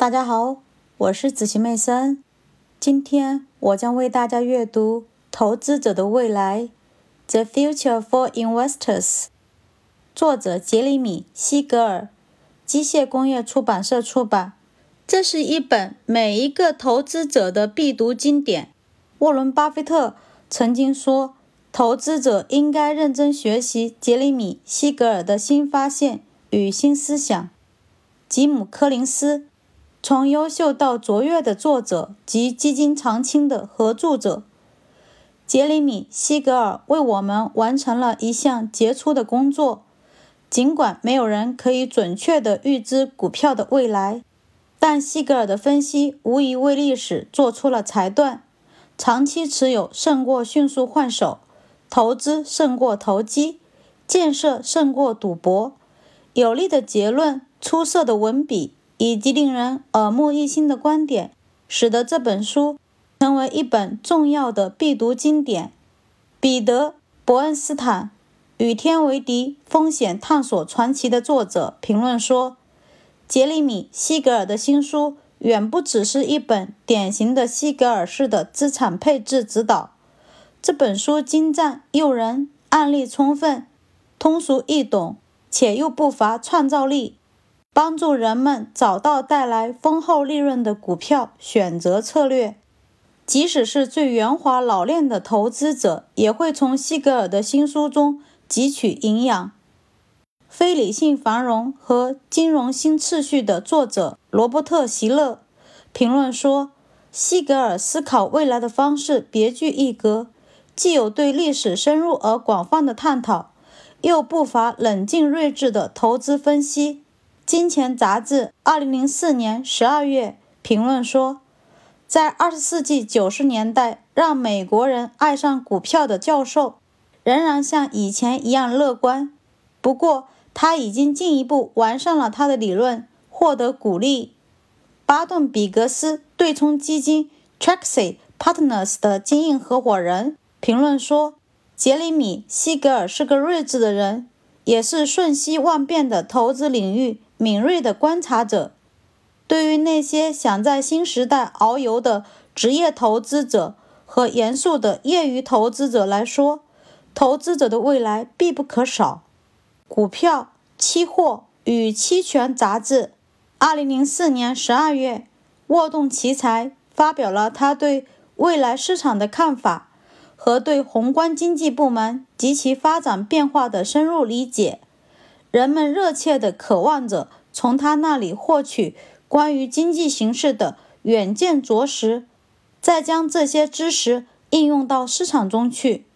大家好，我是子琪妹森。今天我将为大家阅读《投资者的未来》（The Future for Investors），作者杰里米·西格尔，机械工业出版社出版。这是一本每一个投资者的必读经典。沃伦·巴菲特曾经说：“投资者应该认真学习杰里米·西格尔的新发现与新思想。”吉姆·柯林斯。从优秀到卓越的作者及基金长青的合著者杰里米·西格尔为我们完成了一项杰出的工作。尽管没有人可以准确地预知股票的未来，但西格尔的分析无疑为历史做出了裁断：长期持有胜过迅速换手，投资胜过投机，建设胜过赌博。有力的结论，出色的文笔。以及令人耳目一新的观点，使得这本书成为一本重要的必读经典。彼得·伯恩斯坦《与天为敌：风险探索传奇》的作者评论说：“杰里米·西格尔的新书远不只是一本典型的西格尔式的资产配置指导。这本书精湛诱人，案例充分，通俗易懂，且又不乏创造力。”帮助人们找到带来丰厚利润的股票选择策略，即使是最圆滑老练的投资者，也会从西格尔的新书中汲取营养。非理性繁荣和金融新秩序的作者罗伯特·席勒评论说：“西格尔思考未来的方式别具一格，既有对历史深入而广泛的探讨，又不乏冷静睿智的投资分析。”《金钱》杂志二零零四年十二月评论说，在二十世纪九十年代让美国人爱上股票的教授，仍然像以前一样乐观。不过，他已经进一步完善了他的理论，获得鼓励。巴顿·比格斯对冲基金 Traxy Partners 的经营合伙人评论说，杰里米·西格尔是个睿智的人，也是瞬息万变的投资领域。敏锐的观察者，对于那些想在新时代遨游的职业投资者和严肃的业余投资者来说，投资者的未来必不可少。股票、期货与期权杂志，二零零四年十二月，沃顿奇才发表了他对未来市场的看法和对宏观经济部门及其发展变化的深入理解。人们热切地渴望着从他那里获取关于经济形势的远见卓识，再将这些知识应用到市场中去。